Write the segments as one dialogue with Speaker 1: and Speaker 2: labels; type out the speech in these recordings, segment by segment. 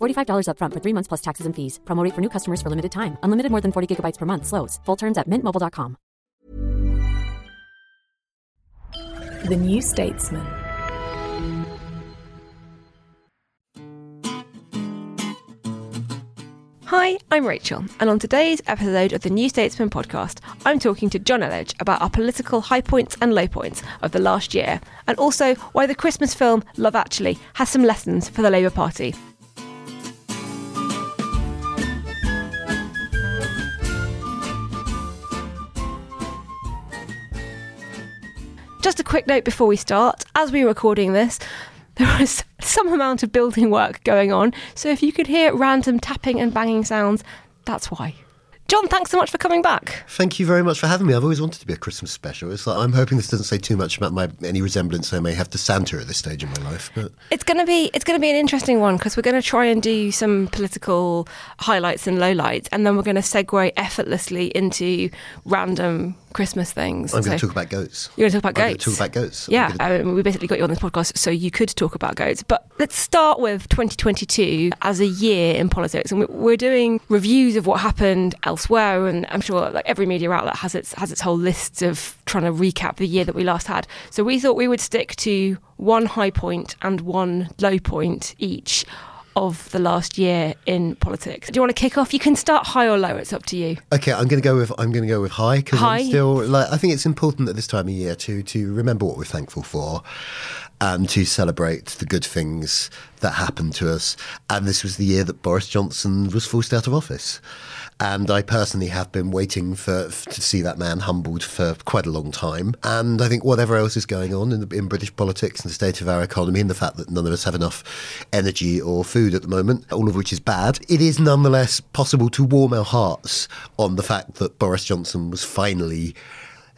Speaker 1: $45 upfront for three months plus taxes and fees. Promo rate for new customers for limited time. Unlimited more than 40 gigabytes per month. Slows. Full terms at mintmobile.com.
Speaker 2: The New Statesman.
Speaker 3: Hi, I'm Rachel, and on today's episode of the New Statesman podcast, I'm talking to Jonn Elledge about our political high points and low points of the last year, and also why the Christmas film Love Actually has some lessons for the Labour Party. Just a quick note before we start. As we're recording this, there was some amount of building work going on, so if you could hear random tapping and banging sounds, that's why. Jonn, thanks so much for coming back.
Speaker 4: Thank you very much for having me. I've always wanted to be a Christmas special. It's like I'm hoping this doesn't say too much about my any resemblance I may have to Santa at this stage in my life. But
Speaker 3: It's going to be it's going to be an interesting one because we're going to try and do some political highlights and lowlights, and then we're going to segue effortlessly into random Christmas things.
Speaker 4: I'm going
Speaker 3: So-
Speaker 4: to talk about goats.
Speaker 3: You're going to talk about
Speaker 4: I'm
Speaker 3: goats.
Speaker 4: Talk about goats.
Speaker 3: Yeah, I mean, um, we basically got you on this podcast so you could talk about goats. But let's start with 2022 as a year in politics, and we- we're doing reviews of what happened elsewhere. And I'm sure like every media outlet has its has its whole list of trying to recap the year that we last had. So we thought we would stick to one high point and one low point each of the last year in politics. Do you want to kick off? You can start high or low. It's up to you.
Speaker 4: Okay, I'm going to go with I'm going to go with high because I'm still like I think it's important at this time of year to to remember what we're thankful for, and to celebrate the good things that happened to us. And this was the year that Boris Johnson was forced out of office. And I personally have been waiting for to see that man humbled for quite a long time. And I think whatever else is going on in, the, in British politics and the state of our economy, and the fact that none of us have enough energy or food at the moment, all of which is bad, it is nonetheless possible to warm our hearts on the fact that Boris Johnson was finally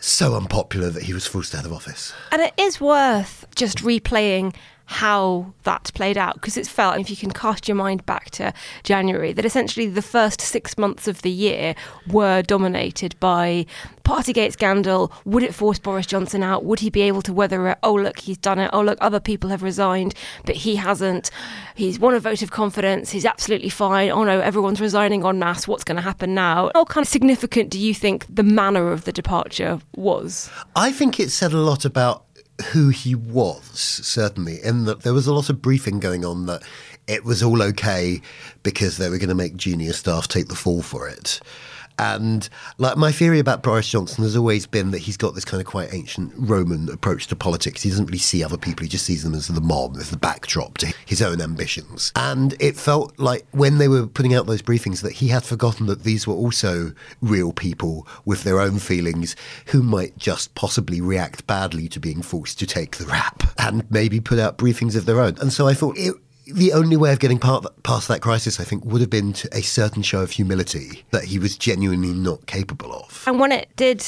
Speaker 4: so unpopular that he was forced out of office.
Speaker 3: And it is worth just replaying how that played out because it felt, if you can cast your mind back to January, that essentially the first six months of the year were dominated by Partygate scandal. Would it force Boris Johnson out? Would he be able to weather it? Oh, look, he's done it. Oh, look, other people have resigned, but he hasn't. He's won a vote of confidence. He's absolutely fine. Oh, no, everyone's resigning en masse. What's going to happen now? How kind of significant do you think the manner of the departure was?
Speaker 4: I think it said a lot about who he was, certainly, in that there was a lot of briefing going on that it was all okay because they were going to make junior staff take the fall for it. And like my theory about Boris Johnson has always been that he's got this kind of quite ancient Roman approach to politics. He doesn't really see other people; he just sees them as the mob, as the backdrop to his own ambitions. And it felt like when they were putting out those briefings that he had forgotten that these were also real people with their own feelings who might just possibly react badly to being forced to take the rap and maybe put out briefings of their own. And so I thought it the only way of getting part, past that crisis, I think, would have been to a certain show of humility that he was genuinely not capable of.
Speaker 3: And when it did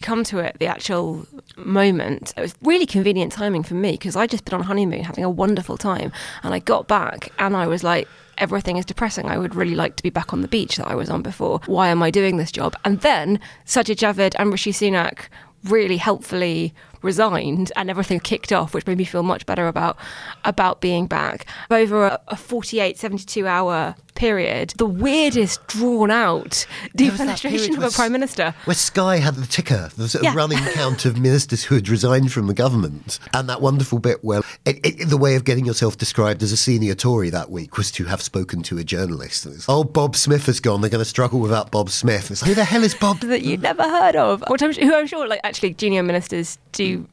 Speaker 3: come to it, the actual moment, it was really convenient timing for me because I'd just been on honeymoon having a wonderful time. And I got back and I was like, everything is depressing. I would really like to be back on the beach that I was on before. Why am I doing this job? And then Sajid Javid and Rishi Sunak really helpfully resigned and everything kicked off, which made me feel much better about about being back. Over a, a 48, 72 hour period, the weirdest drawn out defenestration of a prime minister.
Speaker 4: Where Sky had the ticker, the sort of
Speaker 3: Yeah.
Speaker 4: running count of ministers who had resigned from the government. And that wonderful bit where it, it, the way of getting yourself described as a senior Tory that week was to have spoken to a journalist. And it's, oh, Bob Smith has gone. They're going to struggle without Bob Smith. It's like, who the hell is Bob?
Speaker 3: that you'd never heard of, which I'm, who I'm sure, like, actually, junior ministers do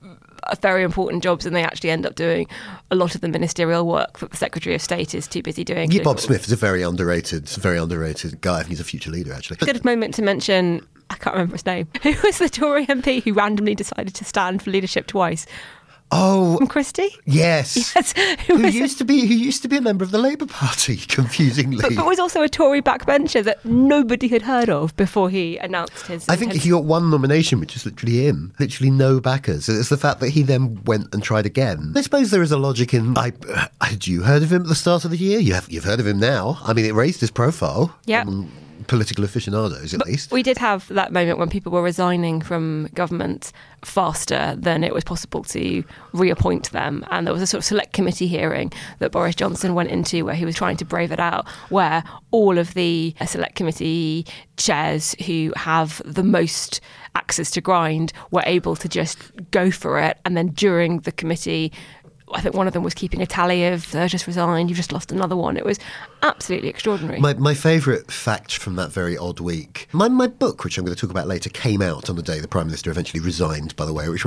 Speaker 3: very important jobs, and they actually end up doing a lot of the ministerial work that the Secretary of State is too busy doing.
Speaker 4: Yeah, Bob Smith is a very underrated, very underrated guy. I think he's a future leader, actually.
Speaker 3: Good moment to mention. I can't remember his name. Who was the Tory MP who randomly decided to stand for leadership twice?
Speaker 4: Oh,
Speaker 3: Rehman Chishti.
Speaker 4: yes.
Speaker 3: Yes, who
Speaker 4: Who used to be who used to be a member of the Labour Party, confusingly.
Speaker 3: but, but was also a Tory backbencher that nobody had heard of before he announced his.
Speaker 4: I think
Speaker 3: intention.
Speaker 4: he got one nomination, which is literally him. Literally no backers. It's the fact that he then went and tried again. I suppose there is a logic in. I had you heard of him at the start of the year? You have. You've heard of him now. I mean, it raised his profile.
Speaker 3: Yeah.
Speaker 4: among Political aficionados, at least.
Speaker 3: We did have that moment when people were resigning from government faster than it was possible to reappoint them. And there was a sort of select committee hearing that Boris Johnson went into where he was trying to brave it out, where all of the select committee chairs who have the most access to grind were able to just go for it. And then during the committee, I think one of them was keeping a tally of uh, just resigned, you've just lost another one. It was absolutely extraordinary.
Speaker 4: My, my favourite fact from that very odd week, my, my book, which I'm going to talk about later, came out on the day the Prime Minister eventually resigned, by the way, which,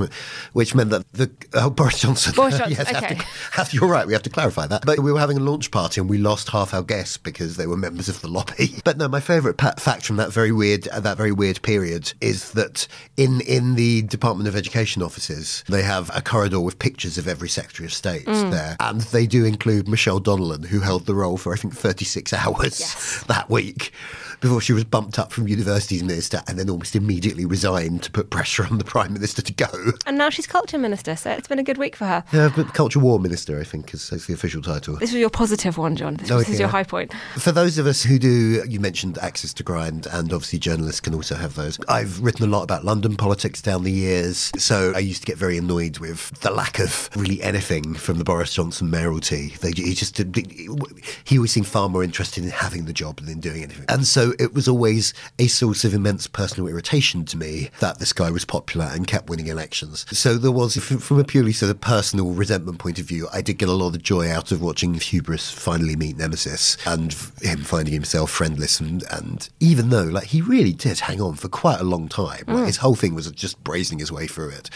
Speaker 4: which meant that the oh, Boris Johnson.
Speaker 3: Boris Johnson,
Speaker 4: yes, have
Speaker 3: okay.
Speaker 4: to, have, you're right, we have to clarify that. But we were having a launch party and we lost half our guests because they were members of the lobby. But no, my favourite pa- fact from that very weird uh, that very weird period is that in in the Department of Education offices, they have a corridor with pictures of every Secretary of State
Speaker 3: Mm.
Speaker 4: there, and they do include Michelle Donelan, who held the role for I think 36 hours
Speaker 3: Yes.
Speaker 4: that week before she was bumped up from universities minister and then almost immediately resigned to put pressure on the prime minister to go.
Speaker 3: and now she's culture minister, so it's been a good week for her.
Speaker 4: Yeah, but culture war minister, I think, is, is the official title.
Speaker 3: This was your positive one, Jonn. This, this is your high point.
Speaker 4: For those of us who do, you mentioned access to grind, and obviously journalists can also have those. I've written a lot about London politics down the years, so I used to get very annoyed with the lack of really anything from the Boris Johnson mayoralty. They, he just he always seemed far more interested in having the job than in doing anything, and so it was always a source of immense personal irritation to me that this guy was popular and kept winning elections. So there was, from a purely sort of personal resentment point of view, I did get a lot of joy out of watching Hubris finally meet Nemesis and him finding himself friendless. And, and even though, like, he really did hang on for quite a long time, like, hmm. his whole thing was just brazening his way through it.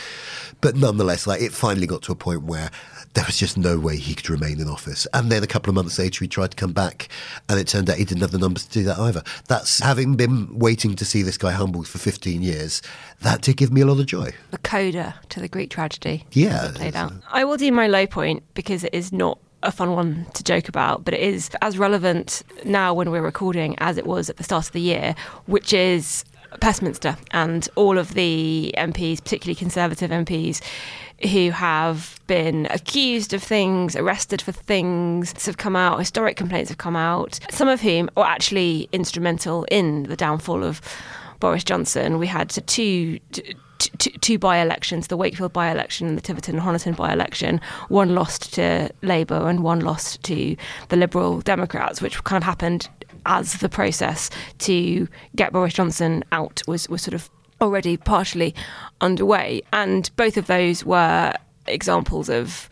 Speaker 4: But nonetheless, like, it finally got to a point where there was just no way he could remain in office. And then a couple of months later, he tried to come back, and it turned out he didn't have the numbers to do that either. That's having been waiting to see this guy humbled for 15 years. That did give me a lot of joy.
Speaker 3: The coda to the Greek tragedy.
Speaker 4: Yeah,
Speaker 3: as played out. I will do my low point because it is not a fun one to joke about, but it is as relevant now when we're recording as it was at the start of the year, which is Westminster and all of the MPs, particularly Conservative MPs, who have been accused of things, arrested for things, have come out, historic complaints have come out, some of whom are actually instrumental in the downfall of Boris Johnson. We had two. Two, two by-elections, the Wakefield by-election and the Tiverton and Honiton by-election. One lost to Labour and one lost to the Liberal Democrats, which kind of happened as the process to get Boris Johnson out was, was sort of already partially underway. And both of those were examples of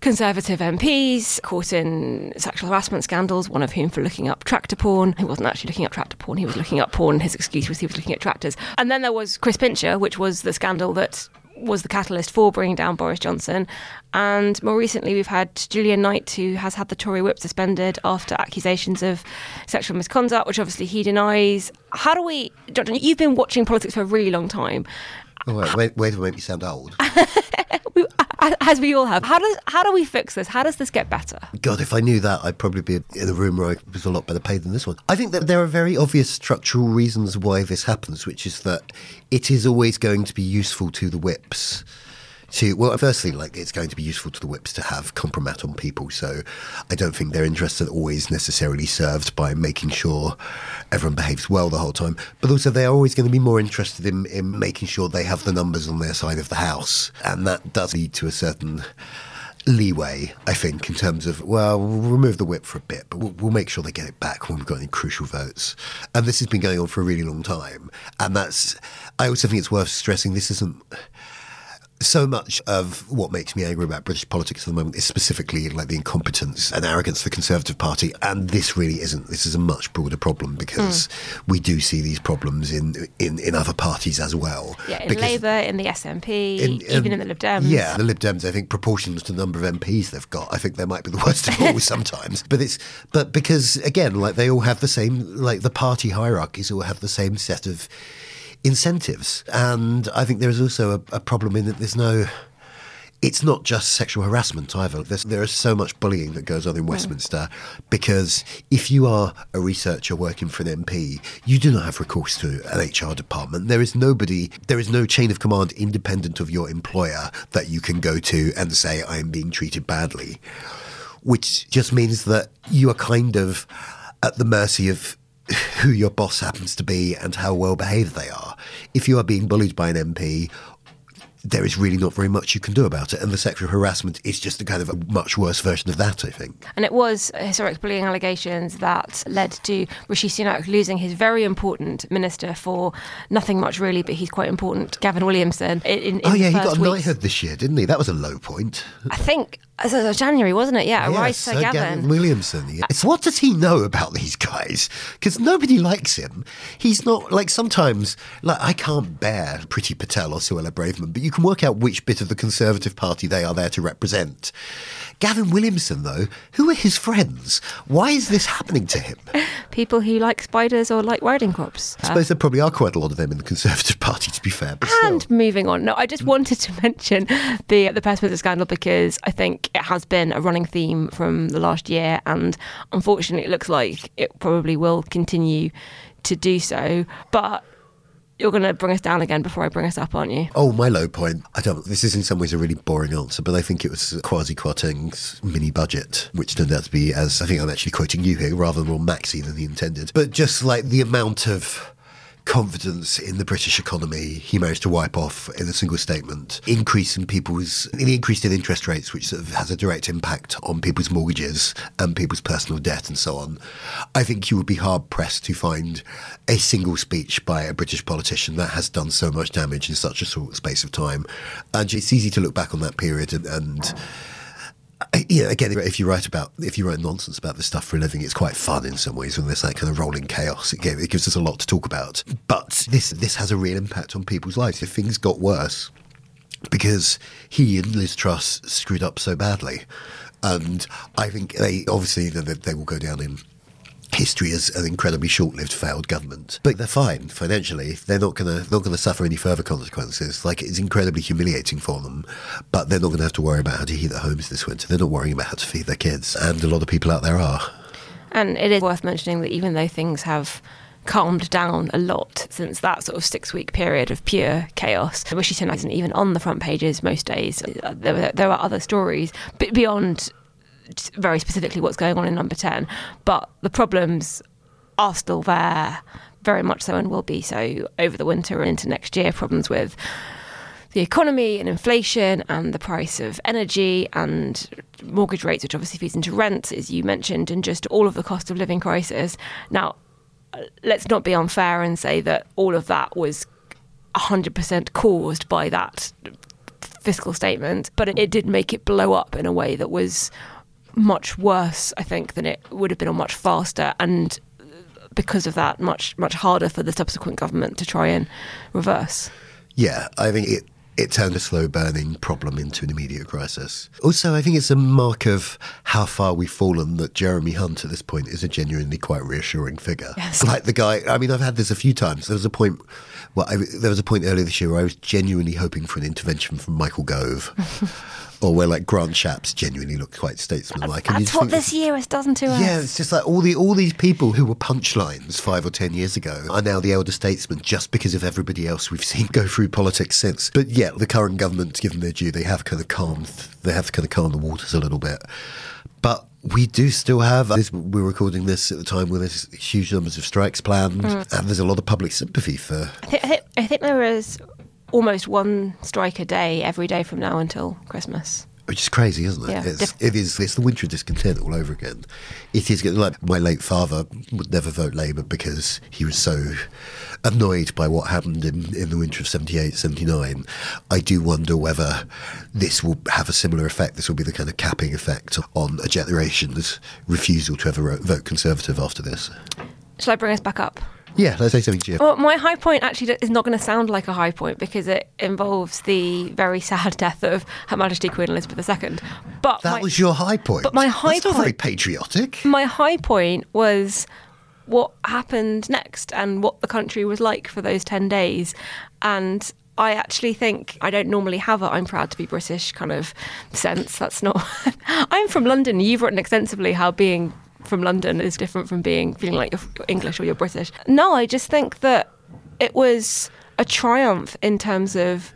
Speaker 3: Conservative MPs caught in sexual harassment scandals, one of whom for looking up tractor porn. He wasn't actually looking up tractor porn, he was looking up porn. His excuse was he was looking at tractors. And then there was Chris Pincher, which was the scandal that was the catalyst for bringing down Boris Johnson. And more recently, we've had Julian Knight, who has had the Tory whip suspended after accusations of sexual misconduct, which obviously he denies. How do we, Jonathan, you've been watching politics for a really long time.
Speaker 4: Oh, wait, wait, wait make me sound old.
Speaker 3: We, as we all have. How does how do we fix this? How does this get better?
Speaker 4: God, if I knew that, I'd probably be in a room where I was a lot better paid than this one. I think that there are very obvious structural reasons why this happens, which is that it is always going to be useful to the whips to well, firstly, like it's going to be useful to the whips to have compromat on people. So I don't think their interests are always necessarily served by making sure everyone behaves well the whole time. But also, they are always going to be more interested in, in making sure they have the numbers on their side of the house, and that does lead to a certain leeway, I think, in terms of, well, we'll remove the whip for a bit, but we'll, we'll, make sure they get it back when we've got any crucial votes. And this has been going on for a really long time. And that's, I also think it's worth stressing this isn't so much of what makes me angry about British politics at the moment is specifically like the incompetence and arrogance of the Conservative Party, and this really isn't. This is a much broader problem because mm. we do see these problems in in, in other parties as well.
Speaker 3: Yeah, in Labour, in the SNP, in, even in the Lib Dems.
Speaker 4: Yeah, the Lib Dems. I think proportionate to the number of MPs they've got, I think they might be the worst of all sometimes. But it's but because again, like they all have the same, like the party hierarchies all have the same set of incentives. And I think there is also a, a problem in that there's no it's not just sexual harassment either. There's, there is so much bullying that goes on in hmm. Westminster because if you are a researcher working for an MP, you do not have recourse to an HR department. There is nobody, there is no chain of command independent of your employer that you can go to and say, I am being treated badly, which just means that you are kind of at the mercy of who your boss happens to be and how well behaved they are. If you are being bullied by an MP, there is really not very much you can do about it. And the sexual harassment is just a kind of a much worse version of that, I think.
Speaker 3: And it was historic bullying allegations that led to Rishi Sunak losing his very important minister for nothing much, really, but he's quite important, Gavin Williamson. In, in
Speaker 4: oh, yeah,
Speaker 3: he
Speaker 4: got a knighthood this year, didn't he? That was a low point.
Speaker 3: I think so January, wasn't it? Yeah,
Speaker 4: yeah
Speaker 3: right,
Speaker 4: Sir
Speaker 3: Gavin.
Speaker 4: Gavin Williamson. Yeah. It's what does he know about these guys? Because nobody likes him. He's not like sometimes like I can't bear Priti Patel or Suella Braverman, but you can work out which bit of the Conservative Party they are there to represent. Gavin Williamson, though, who are his friends? Why is this happening to him?
Speaker 3: People who like spiders or like riding crops.
Speaker 4: I suppose there probably are quite a lot of them in the Conservative Party, to be fair.
Speaker 3: And
Speaker 4: still.
Speaker 3: moving on, no, I just wanted to mention the the Westminster scandal because I think it has been a running theme from the last year, and unfortunately, it looks like it probably will continue to do so. But you're going to bring us down again before I bring us up, aren't you?
Speaker 4: Oh, my low point. I don't. This is in some ways a really boring answer, but I think it was Kwasi Kwarteng's mini budget, which turned out to be, as I think I'm actually quoting you here, rather more maxi than he intended. But just like the amount of confidence in the British economy he managed to wipe off in a single statement. Increase in people's the increase in interest rates, which sort of has a direct impact on people's mortgages and people's personal debt and so on. I think you would be hard pressed to find a single speech by a British politician that has done so much damage in such a short space of time. And it's easy to look back on that period and, and yeah, again, if you write about if you write nonsense about this stuff for a living, it's quite fun in some ways when there's that kind of rolling chaos. It, it gives us a lot to talk about. But this this has a real impact on people's lives. If things got worse because he and Liz Truss screwed up so badly, and I think they obviously they, they will go down in history as an incredibly short-lived failed government. But they're fine financially. They're not gonna not gonna suffer any further consequences. Like it's incredibly humiliating for them, but they're not gonna have to worry about how to heat their homes this winter. They're not worrying about how to feed their kids, and a lot of people out there are.
Speaker 3: And it is worth mentioning that even though things have calmed down a lot since that sort of six week period of pure chaos. Sunak isn't even on the front pages most days. There, there are other stories beyond very specifically what's going on in number 10. But the problems are still there, very much so, and will be so over the winter and into next year. Problems with the economy and inflation and the price of energy and mortgage rates, which obviously feeds into rent, as you mentioned, and just all of the cost of living crisis. Now, let's not be unfair and say that all of that was 100% caused by that fiscal statement, but it did make it blow up in a way that was much worse, I think, than it would have been, or much faster, and because of that, much much harder for the subsequent government to try and reverse.
Speaker 4: Yeah, I think it it turned a slow burning problem into an immediate crisis. Also, I think it's a mark of how far we've fallen that Jeremy Hunt at this point is a genuinely quite reassuring figure.
Speaker 3: Yes.
Speaker 4: Like the guy, I mean, I've had this a few times. There was a point, well, I, there was a point earlier this year where I was genuinely hoping for an intervention from Michael Gove. or where like Grant Shapps genuinely looked quite statesmanlike. and
Speaker 3: That's
Speaker 4: just
Speaker 3: what this year has done to us.
Speaker 4: Yeah, it's just like all the all these people who were punchlines five or ten years ago are now the elder statesmen just because of everybody else we've seen go through politics since. But yeah, the current government, given their due, they have kind of calmed they have kind of calmed the waters a little bit. But we do still have. This, we're recording this at the time where there's huge numbers of strikes planned,
Speaker 3: Mm.
Speaker 4: and there's a lot of public sympathy for.
Speaker 3: I think, I, think, I think there is almost one strike a day every day from now until Christmas.
Speaker 4: Which is crazy, isn't it?
Speaker 3: Yeah.
Speaker 4: It's, it is. It's the winter of discontent all over again. It is like my late father would never vote Labour because he was so annoyed by what happened in, in the winter of 78, 79. I do wonder whether this will have a similar effect. This will be the kind of capping effect on a generation's refusal to ever vote Conservative after this.
Speaker 3: Shall I bring us back up?
Speaker 4: Yeah, let's say something to you.
Speaker 3: Well, my high point actually is not going to sound like a high point because it involves the very sad death of Her Majesty Queen Elizabeth II. But
Speaker 4: That
Speaker 3: my,
Speaker 4: was your high point.
Speaker 3: but my high
Speaker 4: That's not very patriotic.
Speaker 3: my high point was what happened next and what the country was like for those 10 days. And I actually think I don't normally have a I'm proud to be British kind of sense. That's not. I'm from London. You've written extensively how being from London is different from being feeling like you're English or you're British. No, I just think that it was a triumph in terms of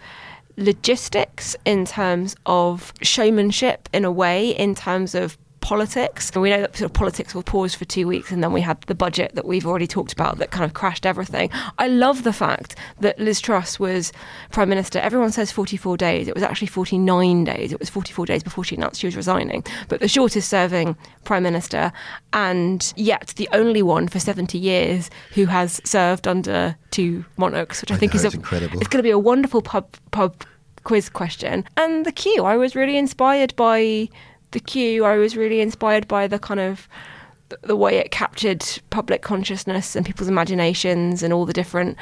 Speaker 3: logistics, in terms of showmanship, in a way, in terms of politics. We know that sort of politics will pause for two weeks, and then we had the budget that we've already talked about that kind of crashed everything. I love the fact that Liz Truss was prime minister. Everyone says 44 days. It was actually 49 days. It was 44 days before she announced she was resigning. But the shortest serving prime minister, and yet the only one for 70 years who has served under two monarchs, which I,
Speaker 4: I
Speaker 3: think
Speaker 4: know,
Speaker 3: is a,
Speaker 4: incredible.
Speaker 3: It's going to be a wonderful pub pub quiz question. And the queue, I was really inspired by the queue. I was really inspired by the kind of the, way it captured public consciousness and people's imaginations and all the different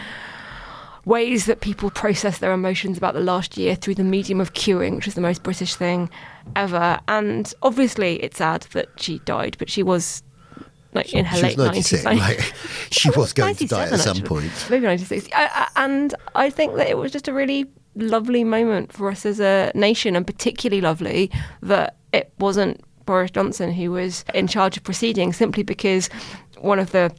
Speaker 3: ways that people process their emotions about the last year through the medium of queuing, which is the most British thing ever. And obviously, it's sad that she died, but she was like in her late
Speaker 4: 96.
Speaker 3: nineties.
Speaker 4: Like, she was going to die at
Speaker 3: 97
Speaker 4: some point.
Speaker 3: Maybe 96. I, I, and I think that it was just a really lovely moment for us as a nation, and particularly lovely that it wasn't Boris Johnson who was in charge of proceedings, simply because one of the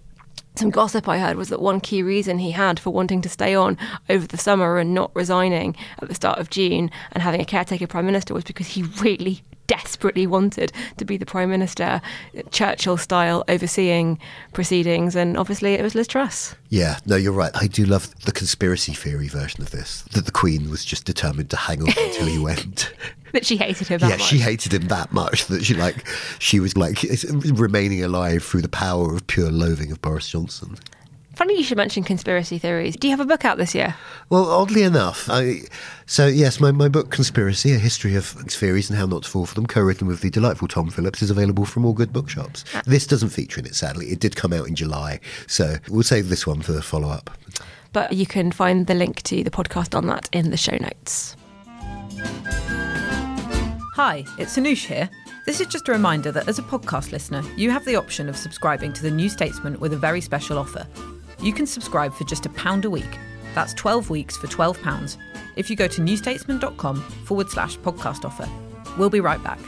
Speaker 3: some gossip I heard was that one key reason he had for wanting to stay on over the summer and not resigning at the start of June and having a caretaker prime minister was because he really desperately wanted to be the prime minister, Churchill style, overseeing proceedings. And obviously, it was Liz Truss.
Speaker 4: Yeah, no, you're right. I do love the conspiracy theory version of this that the Queen was just determined to hang on until he went.
Speaker 3: That she hated him that
Speaker 4: yeah,
Speaker 3: much.
Speaker 4: she hated him that much that she like she was like remaining alive through the power of pure loathing of Boris Johnson.
Speaker 3: Funny you should mention conspiracy theories. Do you have a book out this year?
Speaker 4: Well, oddly enough, I so yes, my, my book Conspiracy: A History of Theories and How Not to Fall for Them, co-written with the delightful Tom Phillips, is available from all good bookshops. Ah. This doesn't feature in it, sadly. It did come out in July, so we'll save this one for the follow-up.
Speaker 3: But you can find the link to the podcast on that in the show notes.
Speaker 5: Hi, it's Anoosh here. This is just a reminder that as a podcast listener, you have the option of subscribing to The New Statesman with a very special offer. You can subscribe for just a pound a week. That's 12 weeks for £12 if you go to newstatesman.com forward slash podcast offer. We'll be right back.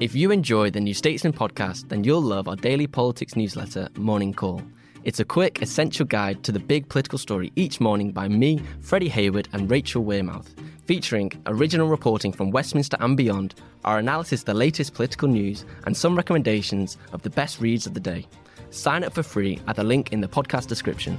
Speaker 6: If you enjoy the New Statesman podcast, then you'll love our daily politics newsletter, Morning Call. It's a quick, essential guide to the big political story each morning by me, Freddie Hayward, and Rachel Wearmouth, featuring original reporting from Westminster and beyond, our analysis of the latest political news, and some recommendations of the best reads of the day. Sign up for free at the link in the podcast description.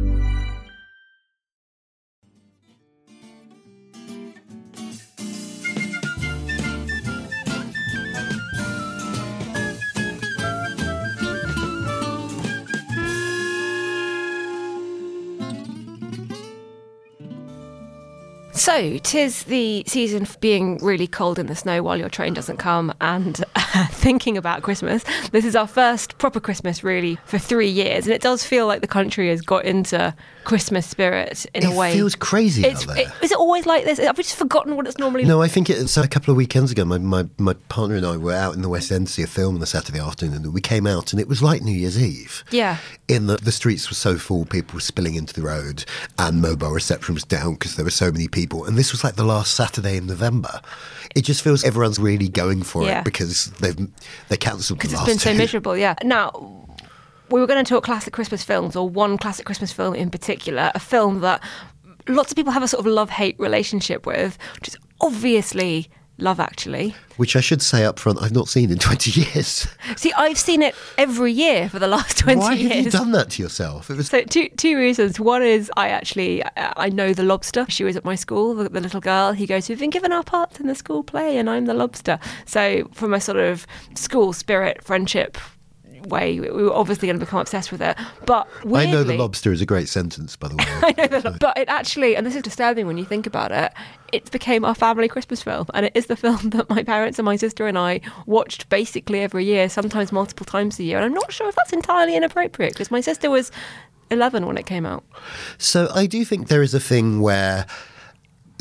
Speaker 3: So, tis the season for being really cold in the snow while your train doesn't come and thinking about Christmas. This is our first proper Christmas, really, for three years. And it does feel like the country has got into Christmas spirit in
Speaker 4: It
Speaker 3: a way.
Speaker 4: It feels crazy
Speaker 3: It's,
Speaker 4: out there.
Speaker 3: it- is it always like this? Have we just forgotten what it's normally
Speaker 4: No, I think it's a couple of weekends ago. My, my, my partner and I were out in the West End to see a film on a Saturday afternoon, and we came out, and it was like New Year's Eve.
Speaker 3: Yeah.
Speaker 4: In that the streets were so full, people were spilling into the road, and mobile reception was down because there were so many people. And this was like the last Saturday in November. It just feels everyone's really going for
Speaker 3: Yeah.
Speaker 4: it because they've they cancelled the
Speaker 3: because it's been so
Speaker 4: two.
Speaker 3: miserable. Yeah. Now, we were going to talk classic Christmas films, or one classic Christmas film in particular, a film that lots of people have a sort of love hate relationship with, which is obviously Love Actually.
Speaker 4: Which I should say up front, I've not seen in 20 years.
Speaker 3: See, I've seen it every year for the last 20
Speaker 4: Why
Speaker 3: years.
Speaker 4: Why have you done that to yourself? It was
Speaker 3: So two two reasons. One is I actually I I know the lobster. She was at my school, the, the little girl. He goes, "We've been given our parts in the school play, and I'm the lobster." So from a sort of school spirit, friendship way, we were obviously going to become obsessed with it. But
Speaker 4: I know the lobster is a great sentence, by the way.
Speaker 3: I know that, but it actually, and this is disturbing when you think about it, it became our family Christmas film, and it is the film that my parents and my sister and I watched basically every year, sometimes multiple times a year. And I'm not sure if that's entirely inappropriate because my sister was 11 when it came out.
Speaker 4: So I do think there is a thing where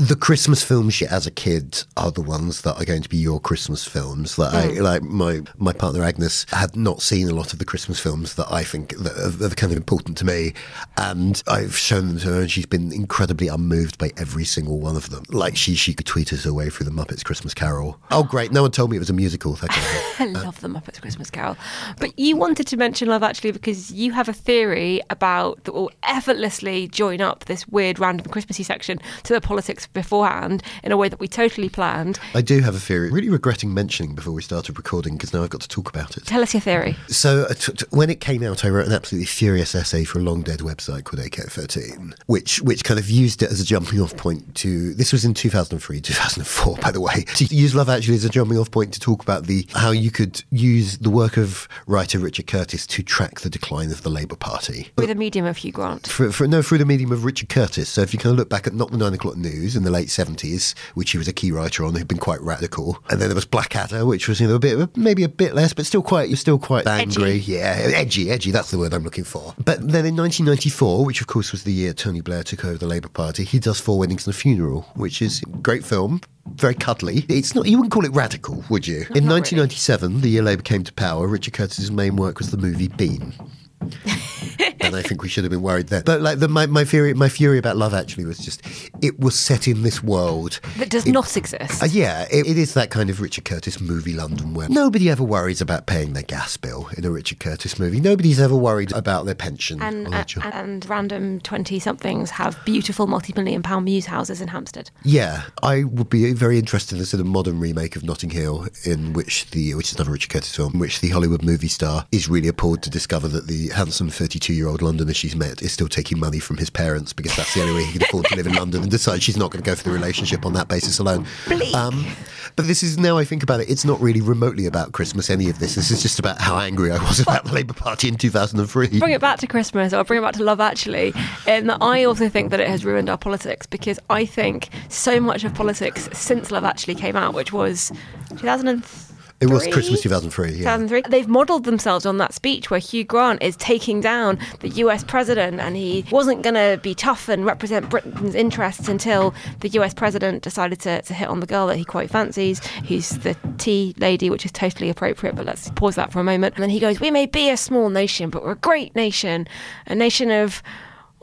Speaker 4: the Christmas films you as a kid are the ones that are going to be your Christmas films. That I mm. like my my partner Agnes had not seen a lot of the Christmas films that I think that are, are kind of important to me, and I've shown them to her, and she's been incredibly unmoved by every single one of them. Like she she could tweet us away through the Muppets Christmas Carol. Oh great! No one told me it was a musical. Thank you.
Speaker 3: I love the Muppets Christmas Carol. But you wanted to mention Love Actually because you have a theory about that will effortlessly join up this weird random Christmassy section to the politics beforehand in a way that we totally planned.
Speaker 4: I do have a theory. Really regretting mentioning before we started recording because now I've got to talk about it.
Speaker 3: Tell us your theory.
Speaker 4: So uh, t- t- when it came out, I wrote an absolutely furious essay for a long dead website called AK13, which which kind of used it as a jumping off point to. This was in 2003, 2004, by the way. To use Love Actually as a jumping off point to talk about the how you could use the work of writer Richard Curtis to track the decline of the Labour Party.
Speaker 3: With the medium of Hugh Grant.
Speaker 4: For, for, no, through the medium of Richard Curtis. So if you kind of look back at Not the Nine O'Clock News in the late 70s, which he was a key writer on, who'd been quite radical. And then there was Blackadder, which was, you know, a bit, maybe a bit less, but still quite, you're still quite angry. Yeah, edgy, edgy, that's the word I'm looking for. But then in 1994, which of course was the year Tony Blair took over the Labour Party, he does Four Weddings and a Funeral, which is a great film. Very cuddly. It's not. You wouldn't call it radical, would you? In 1997, the year Labour came to power, Richard Curtis's main work was the movie Bean and I think we should have been worried then. But like the, my my fury my fury about love actually was just it was set in this world
Speaker 3: That does
Speaker 4: It-
Speaker 3: not exist.
Speaker 4: uh, yeah, it, it is that kind of Richard Curtis movie London where nobody ever worries about paying their gas bill in a Richard Curtis movie. Nobody's ever worried about their pension.
Speaker 3: and,
Speaker 4: or their
Speaker 3: and,
Speaker 4: job.
Speaker 3: and random 20 somethings have beautiful multi million pound mews houses in Hampstead.
Speaker 4: Yeah, I would be very interested in a sort of modern remake of Notting Hill, in which the which is another Richard Curtis film, in which the Hollywood movie star is really appalled to discover that the handsome thirty-two-year-old Londoner she's met is still taking money from his parents because that's the only way he can afford to live in London, and decides she's not going to go for the relationship on that basis alone. Um, but this is now I think about it, it's not really remotely about Christmas. Any of this, this is just about how angry I was about the Labour Party in two thousand and three.
Speaker 3: Bring it back to Christmas or bring it back to Love Actually. And I also think that it has ruined our politics because I think so much of politics since Love Actually came out, which was 2003.
Speaker 4: It was Christmas 2003, yeah.
Speaker 3: 2003. They've modelled themselves on that speech where Hugh Grant is taking down the US president and he wasn't going to be tough and represent Britain's interests until the US president decided to, to hit on the girl that he quite fancies, who's the tea lady, which is totally appropriate, but let's pause that for a moment. And then he goes, We may be a small nation, but we're a great nation, a nation of.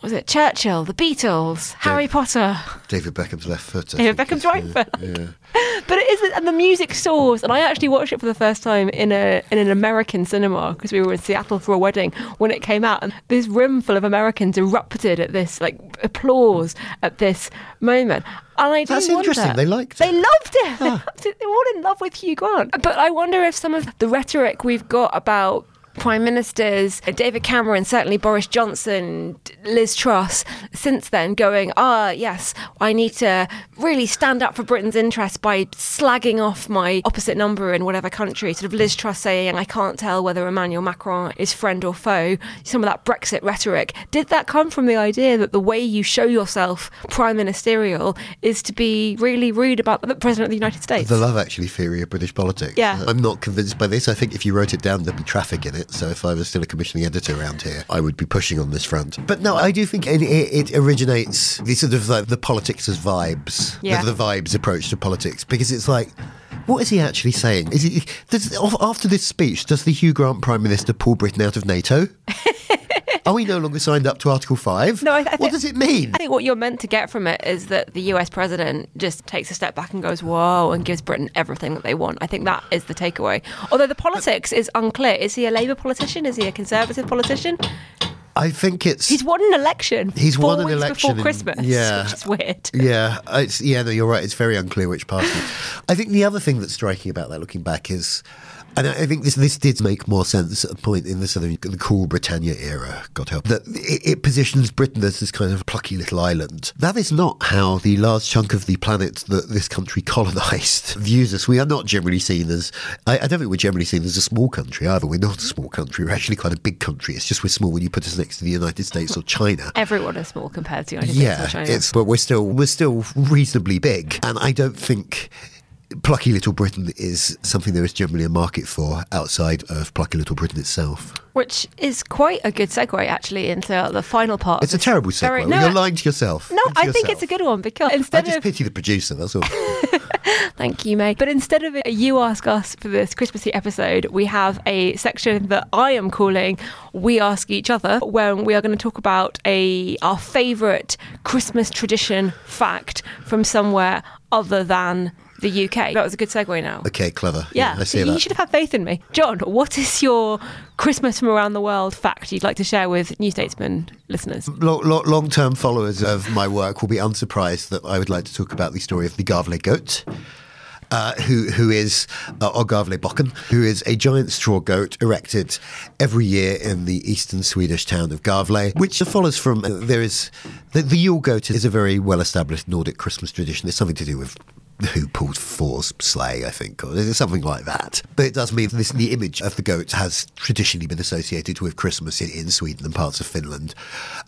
Speaker 3: Was it Churchill, the Beatles, Harry Potter?
Speaker 4: David Beckham's left foot. I
Speaker 3: David Beckham's right foot.
Speaker 4: yeah.
Speaker 3: But it is, and the music soars. And I actually watched it for the first time in a in an American cinema because we were in Seattle for a wedding when it came out, and this room full of Americans erupted at this like applause at this moment. And I do
Speaker 4: That's
Speaker 3: wonder-
Speaker 4: interesting. They liked it.
Speaker 3: They
Speaker 4: it.
Speaker 3: loved it. Ah. They were all in love with Hugh Grant. But I wonder if some of the rhetoric we've got about prime ministers, David Cameron, certainly Boris Johnson, Liz Truss, since then going, ah, yes, I need to really stand up for Britain's interests by slagging off my opposite number in whatever country. Sort of Liz Truss saying, I can't tell whether Emmanuel Macron is friend or foe. Some of that Brexit rhetoric. Did that come from the idea that the way you show yourself prime ministerial is to be really rude about the president of the United States?
Speaker 4: The love actually theory of British politics.
Speaker 3: Yeah.
Speaker 4: I'm not convinced by this. I think if you wrote it down, there'd be traffic in it. So if I was still a commissioning editor around here, I would be pushing on this front. But no, I do think it, it, it originates the sort of like the politics as vibes,
Speaker 3: Yeah.
Speaker 4: the, the vibes approach to politics, because it's like. What is he actually saying? Is he does, after this speech? Does the Hugh Grant Prime Minister pull Britain out of NATO? Are we no longer signed up to Article Five?
Speaker 3: No, I, I
Speaker 4: what does it mean?
Speaker 3: I think what you're meant to get from it is that the US president just takes a step back and goes, whoa, and gives Britain everything that they want. I think that is the takeaway. Although the politics is unclear. Is he a Labour politician? Is he a Conservative politician?
Speaker 4: I think it's
Speaker 3: He's won an election.
Speaker 4: He's
Speaker 3: four
Speaker 4: won an
Speaker 3: weeks
Speaker 4: election
Speaker 3: before
Speaker 4: in-
Speaker 3: Christmas,
Speaker 4: yeah.
Speaker 3: which is weird.
Speaker 4: Yeah, it's yeah. No, you're right. It's very unclear which party. I think the other thing that's striking about that, looking back, is, and I think this this did make more sense at a point in the sort of the cool Britannia era. God help that it, it positions Britain as this kind of plucky little island. That is not how the large chunk of the planet that this country colonised views us. We are not generally seen as. I, I don't think we're generally seen as a small country either. We're not a small country. We're actually quite a big country. It's just we're small when you put us next to the United States or China.
Speaker 3: Everyone is small compared to the United
Speaker 4: Yeah,
Speaker 3: States or China.
Speaker 4: it's but we're still we're still reasonably big, and I don't think plucky little Britain is something there is generally a market for outside of plucky little Britain itself.
Speaker 3: Which is quite a good segue, actually, into the final part.
Speaker 4: It's a terrible segue.
Speaker 3: very-
Speaker 4: You're lying to yourself.
Speaker 3: No,
Speaker 4: to
Speaker 3: I think it's a good one because
Speaker 4: I
Speaker 3: instead
Speaker 4: just
Speaker 3: of
Speaker 4: pity the producer. That's all.
Speaker 3: Thank you, May. But instead of a you ask us for this Christmassy episode, we have a section that I am calling We Ask Each Other, where we are going to talk about a our favourite Christmas tradition fact from somewhere other than the UK. That was a good segue now.
Speaker 4: okay, clever.
Speaker 3: Yeah,
Speaker 4: I see
Speaker 3: you
Speaker 4: that.
Speaker 3: should have had faith in me. Jonn, what is your Christmas from around the world fact you'd like to share with New Statesman listeners?
Speaker 4: Lo- lo- long-term followers of my work will be unsurprised that I would like to talk about the story of the Gavle goat. Uh, who who is uh, Ogavle Bocken, who is a giant straw goat erected every year in the eastern Swedish town of Gavle, which follows from uh, there is the, the Yule goat is a very well established Nordic Christmas tradition. It's something to do with who pulled Thor's sleigh, I think, or something like that. But it does mean this, the image of the goat has traditionally been associated with Christmas in, in Sweden and parts of Finland.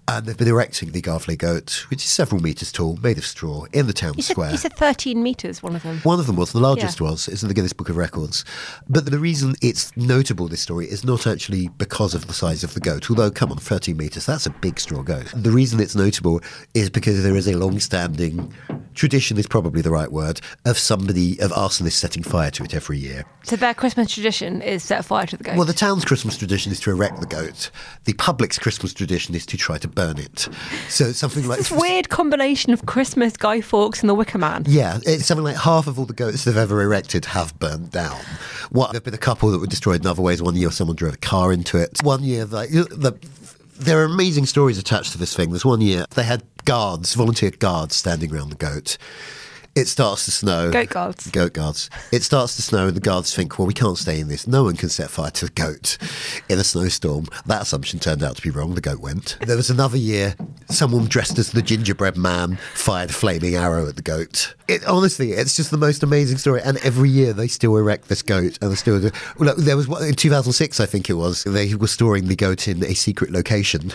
Speaker 4: And they've been erecting the Gavle goat, which is several metres tall, made of straw, in the town
Speaker 3: said,
Speaker 4: square.
Speaker 3: you said 13 metres, one of them.
Speaker 4: One of them was, the largest
Speaker 3: Yeah.
Speaker 4: was, it's in the Guinness Book of Records. But the reason it's notable, this story, is not actually because of the size of the goat, although, come on, 13 metres, that's a big straw goat. The reason it's notable is because there is a long standing tradition, is probably the right word, of somebody, of arsonists setting fire to it every year.
Speaker 3: So their Christmas tradition is set fire to the goat.
Speaker 4: Well, the town's Christmas tradition is to erect the goat. The public's Christmas tradition is to try to burn it. So it's something like
Speaker 3: this weird combination of Christmas, Guy Fawkes, and the Wicker Man.
Speaker 4: Yeah, it's something like half of all the goats they've ever erected have burnt down. What there've been a couple that were destroyed in other ways. One year, someone drove a car into it. One year, like the, there are amazing stories attached to this thing. There's one year they had guards, volunteer guards, standing around the goat. It starts to snow.
Speaker 3: Goat guards.
Speaker 4: Goat guards. It starts to snow, and the guards think, well, we can't stay in this. No one can set fire to a goat in a snowstorm. That assumption turned out to be wrong. The goat went. There was another year, someone dressed as the gingerbread man fired a flaming arrow at the goat. It honestly, it's just the most amazing story. And every year they still erect this goat, and they still do. Well, look, there was one in 2006, I think it was. They were storing the goat in a secret location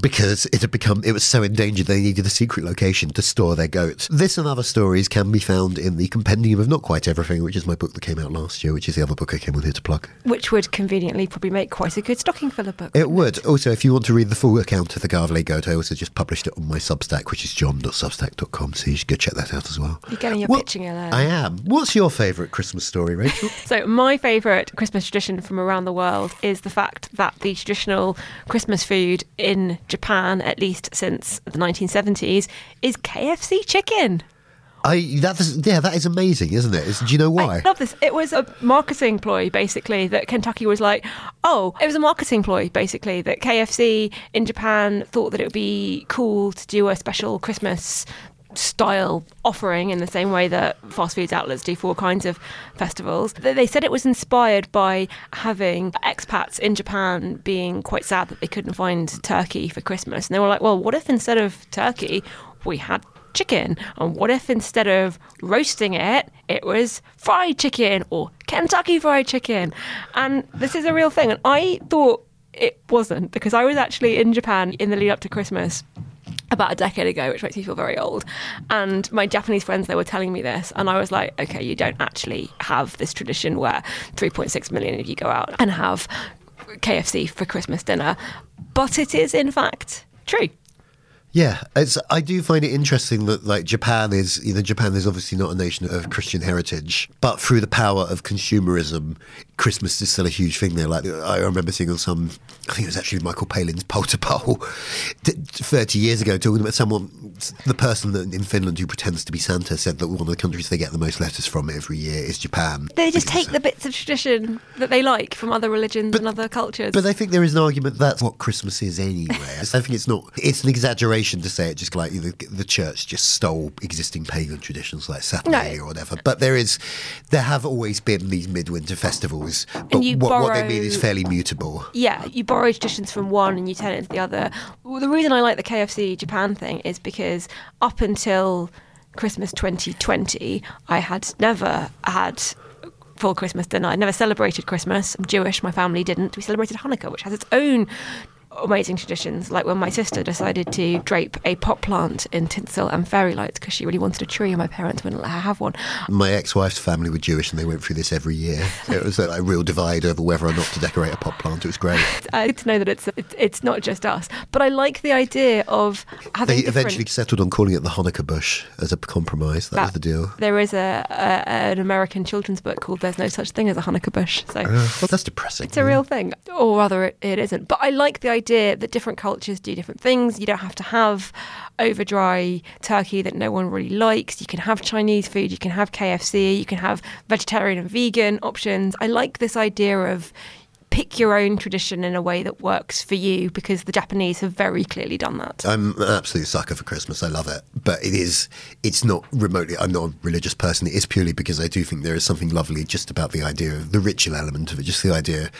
Speaker 4: because it had become it was so endangered they needed a secret location to store their goats. This and other stories can be found in the Compendium of Not Quite Everything, which is my book that came out last year, which is the other book I came on here to plug.
Speaker 3: Which would conveniently probably make quite a good stocking filler book.
Speaker 4: It would. Also, if you want to read the full account of the Garveley goat, I also just published it on my Substack, which is john.substack.com, so you should go check that out as well.
Speaker 3: You're getting your
Speaker 4: What-
Speaker 3: pitching there.
Speaker 4: I am. What's your favourite Christmas story, Rachel?
Speaker 3: So, my favourite Christmas tradition from around the world is the fact that the traditional Christmas food in Japan, at least since the 1970s, is KFC chicken.
Speaker 4: I that is yeah, that is amazing, isn't it? Is, do you know why?
Speaker 3: I love this. It was a marketing ploy, basically, that Kentucky was like, oh, it was a marketing ploy, basically, that KFC in Japan thought that it would be cool to do a special Christmas style offering in the same way that fast food outlets do for all kinds of festivals. They they said it was inspired by having expats in Japan being quite sad that they couldn't find turkey for Christmas. And they were like, well, what if instead of turkey, we had chicken? And what if instead of roasting it, it was fried chicken or Kentucky fried chicken? And this is a real thing. And I thought it wasn't because I was actually in Japan in the lead up to Christmas about a decade ago, which makes me feel very old. And my Japanese friends, they were telling me this, and I was like, okay, you don't actually have this tradition where 3.6 million of you go out and have KFC for Christmas dinner. But it is, in fact, true.
Speaker 4: Yeah, I do find it interesting that like Japan is, you know, Japan is obviously not a nation of Christian heritage, but through the power of consumerism, Christmas is still a huge thing there. Like I remember seeing on some, I think it was actually Michael Palin's Pole to Pole 30 years ago talking about someone, the person that in Finland who pretends to be Santa said that one of the countries they get the most letters from every year is Japan.
Speaker 3: They just take the bits of tradition that they like from other religions and other cultures.
Speaker 4: But I think there is an argument that's what Christmas is anyway. I think it's not. It's an exaggeration to say it just like know, the church just stole existing pagan traditions like Saturnalia
Speaker 3: No.
Speaker 4: or whatever. But there is, there have always been these midwinter festivals. But what, what they mean is fairly mutable.
Speaker 3: yeah, you borrow traditions from one and you turn it into the other. Well, the reason I like the KFC Japan thing is because up until Christmas 2020, I had never had full Christmas dinner. I never celebrated Christmas. I'm Jewish, my family didn't. We celebrated Hanukkah, which has its own amazing traditions, like when my sister decided to drape a pot plant in tinsel and fairy lights because she really wanted a tree and my parents wouldn't let her have one.
Speaker 4: My ex-wife's family were Jewish, and they went through this every year. It was a, a real divide over whether or not to decorate a pot plant. It was great.
Speaker 3: I good to know that it's it's- not just us, but I like the idea of having
Speaker 4: They
Speaker 3: different-
Speaker 4: eventually settled on calling it the Hanukkah bush as a compromise. That, was the deal.
Speaker 3: There is a, a an American children's book called "There's No Such Thing as a Hanukkah Bush," so
Speaker 4: Uh, well, that's depressing.
Speaker 3: it's a real thing, or rather, it, it isn't. But I like the idea that different cultures do different things. You don't have to have over dry turkey that no one really likes. You can have Chinese food. You can have KFC. You can have vegetarian and vegan options. I like this idea of pick your own tradition in a way that works for you because the Japanese have very clearly done that.
Speaker 4: I'm an absolute sucker for Christmas. I love it, but it is. It's not remotely. I'm not a religious person. It is purely because I do think there is something lovely just about the idea of the ritual element of it. Just the idea.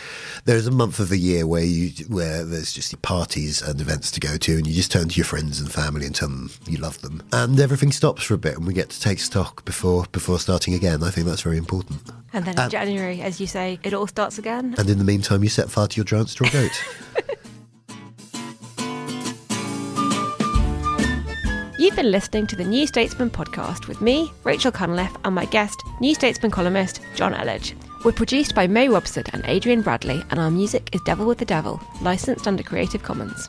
Speaker 4: There's a month of the year where you where there's just parties and events to go to, and you just turn to your friends and family and tell them you love them, and everything stops for a bit, and we get to take stock before before starting again. I think that's very important.
Speaker 3: And then in January, as you say, it all starts again.
Speaker 4: And in the meantime, you set fire to your giant straw goat.
Speaker 3: You've been listening to the New Statesman podcast with me, Rachel Cunliffe, and my guest, New Statesman columnist Jonn Elledge. We're produced by May Robson and Adrian Bradley, and our music is Devil with the Devil, licensed under Creative Commons.